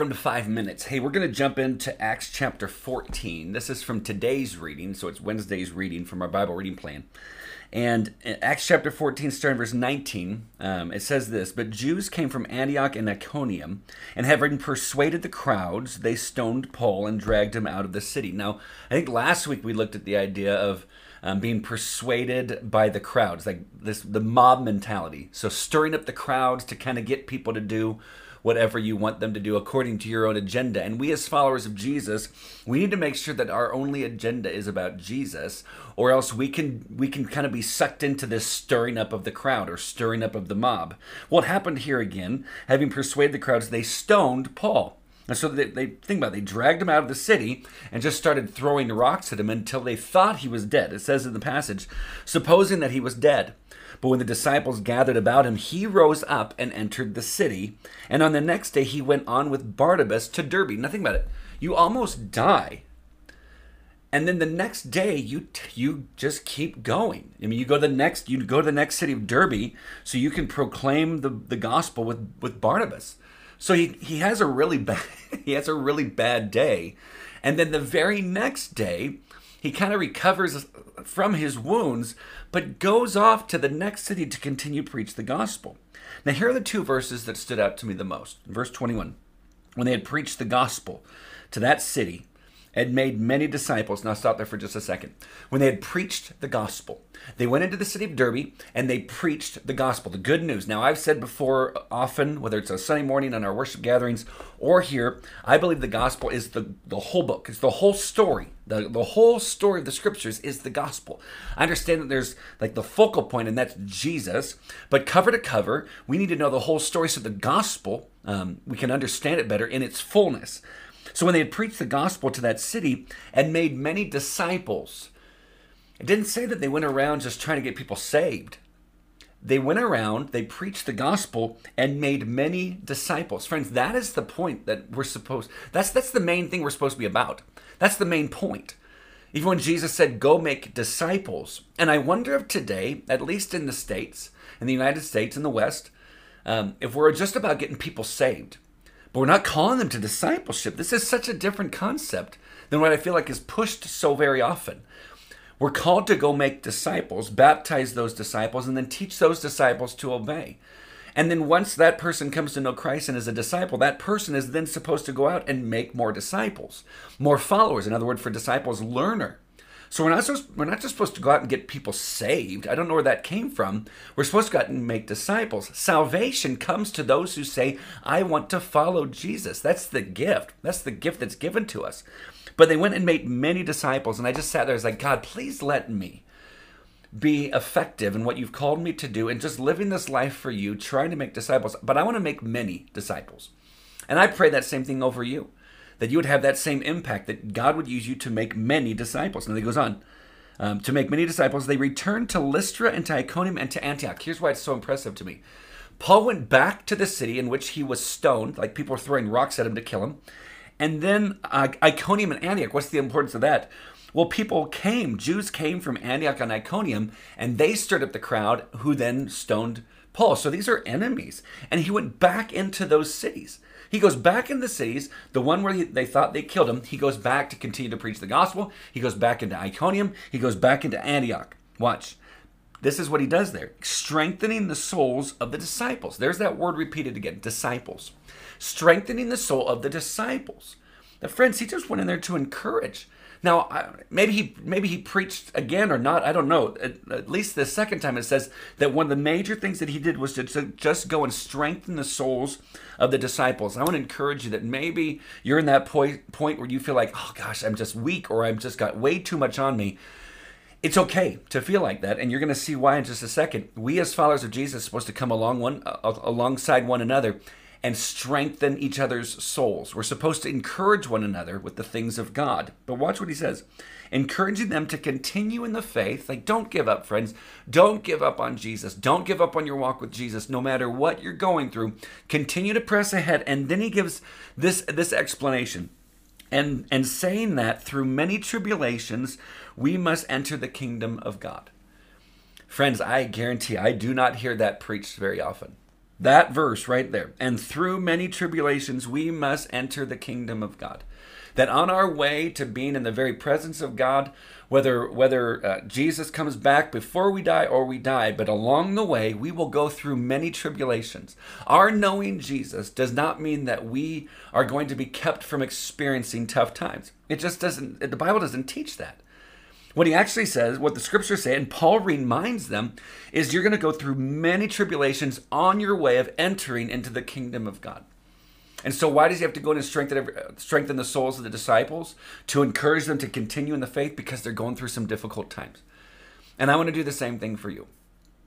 welcome to Five Minutes. Hey, we're going to jump into Acts chapter 14. This is from today's reading, so it's Wednesday's reading from our Bible reading plan. And Acts chapter 14, starting verse 19, um, it says this But Jews came from Antioch and Iconium, and having persuaded the crowds, they stoned Paul and dragged him out of the city. Now, I think last week we looked at the idea of um, being persuaded by the crowds, like this the mob mentality. So stirring up the crowds to kind of get people to do whatever you want them to do according to your own agenda. And we, as followers of Jesus, we need to make sure that our only agenda is about Jesus, or else we can we can kind of be sucked into this stirring up of the crowd or stirring up of the mob. What happened here again? Having persuaded the crowds, they stoned Paul. And so they, they think about it, they dragged him out of the city and just started throwing rocks at him until they thought he was dead. It says in the passage, supposing that he was dead. But when the disciples gathered about him, he rose up and entered the city. And on the next day, he went on with Barnabas to Derbe. Nothing about it. You almost die. And then the next day, you you just keep going. I mean, you go to the next you go to the next city of Derbe, so you can proclaim the, the gospel with with Barnabas. So he, he has a really bad he has a really bad day. And then the very next day, he kind of recovers from his wounds, but goes off to the next city to continue preach the gospel. Now here are the two verses that stood out to me the most. Verse 21. When they had preached the gospel to that city, and made many disciples. Now, stop there for just a second. When they had preached the gospel, they went into the city of Derbe and they preached the gospel, the good news. Now, I've said before often, whether it's a Sunday morning on our worship gatherings or here, I believe the gospel is the, the whole book, it's the whole story. The, the whole story of the scriptures is the gospel. I understand that there's like the focal point, and that's Jesus, but cover to cover, we need to know the whole story so the gospel, um, we can understand it better in its fullness. So when they had preached the gospel to that city and made many disciples, it didn't say that they went around just trying to get people saved. They went around, they preached the gospel and made many disciples. Friends, that is the point that we're supposed that's that's the main thing we're supposed to be about. That's the main point. Even when Jesus said, Go make disciples. And I wonder if today, at least in the States, in the United States, in the West, um, if we're just about getting people saved, but we're not calling them to discipleship. This is such a different concept than what I feel like is pushed so very often. We're called to go make disciples, baptize those disciples, and then teach those disciples to obey. And then once that person comes to know Christ and is a disciple, that person is then supposed to go out and make more disciples, more followers. In other words, for disciples, learner. So we're not supposed, we're not just supposed to go out and get people saved. I don't know where that came from. We're supposed to go out and make disciples. Salvation comes to those who say, "I want to follow Jesus." That's the gift. That's the gift that's given to us. But they went and made many disciples, and I just sat there. I was like, God, please let me be effective in what you've called me to do and just living this life for you, trying to make disciples. But I want to make many disciples. And I pray that same thing over you that you would have that same impact, that God would use you to make many disciples. And then he goes on. Um, to make many disciples, they returned to Lystra and to Iconium and to Antioch. Here's why it's so impressive to me. Paul went back to the city in which he was stoned, like people were throwing rocks at him to kill him. And then uh, Iconium and Antioch. What's the importance of that? Well, people came, Jews came from Antioch and Iconium, and they stirred up the crowd who then stoned Paul. So these are enemies. And he went back into those cities. He goes back in the cities, the one where he, they thought they killed him. He goes back to continue to preach the gospel. He goes back into Iconium. He goes back into Antioch. Watch. This is what he does there strengthening the souls of the disciples. There's that word repeated again disciples. Strengthening the soul of the disciples. The friends, he just went in there to encourage. Now, maybe he maybe he preached again or not. I don't know. At, at, least the second time it says that one of the major things that he did was to, to just go and strengthen the souls of the disciples. I want to encourage you that maybe you're in that point point where you feel like, oh gosh, I'm just weak or I've just got way too much on me. It's okay to feel like that, and you're going to see why in just a second. We, as followers of Jesus, are supposed to come along one uh, alongside one another and strengthen each other's souls. We're supposed to encourage one another with the things of God. But watch what he says encouraging them to continue in the faith. Like, don't give up, friends. Don't give up on Jesus. Don't give up on your walk with Jesus, no matter what you're going through. Continue to press ahead. And then he gives this, this explanation. And, and saying that through many tribulations, we must enter the kingdom of God. Friends, I guarantee I do not hear that preached very often. That verse right there. And through many tribulations, we must enter the kingdom of God. That on our way to being in the very presence of God, whether whether uh, Jesus comes back before we die or we die, but along the way we will go through many tribulations. Our knowing Jesus does not mean that we are going to be kept from experiencing tough times. It just doesn't. The Bible doesn't teach that. What he actually says, what the scriptures say, and Paul reminds them, is you're going to go through many tribulations on your way of entering into the kingdom of God. And so, why does he have to go in and strengthen, strengthen the souls of the disciples? To encourage them to continue in the faith because they're going through some difficult times. And I want to do the same thing for you.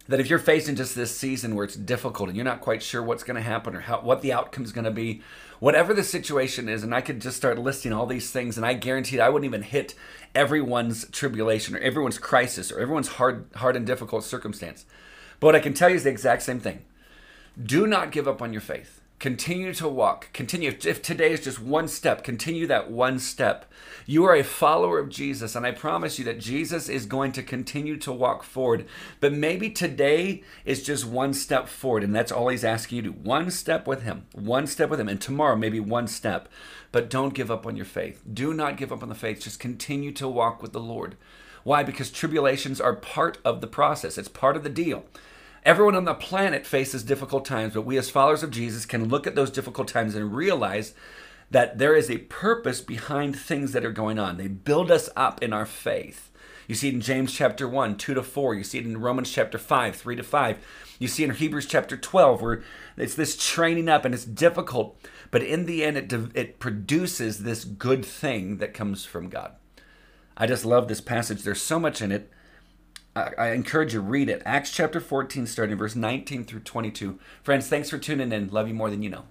That if you're facing just this season where it's difficult and you're not quite sure what's going to happen or how, what the outcome is going to be, whatever the situation is, and I could just start listing all these things, and I guarantee I wouldn't even hit everyone's tribulation or everyone's crisis or everyone's hard, hard and difficult circumstance. But what I can tell you is the exact same thing. Do not give up on your faith Continue to walk. Continue. If today is just one step, continue that one step. You are a follower of Jesus, and I promise you that Jesus is going to continue to walk forward. But maybe today is just one step forward, and that's all He's asking you to do. One step with Him, one step with Him, and tomorrow maybe one step. But don't give up on your faith. Do not give up on the faith. Just continue to walk with the Lord. Why? Because tribulations are part of the process, it's part of the deal. Everyone on the planet faces difficult times, but we as followers of Jesus can look at those difficult times and realize that there is a purpose behind things that are going on. They build us up in our faith. You see it in James chapter 1, 2 to 4. You see it in Romans chapter 5, 3 to 5. You see in Hebrews chapter 12, where it's this training up and it's difficult, but in the end, it, it produces this good thing that comes from God. I just love this passage. There's so much in it. I, encourage you read it. Acts chapter 14, starting verse 19 through 22. Friends, thanks for tuning in. Love you more than you know.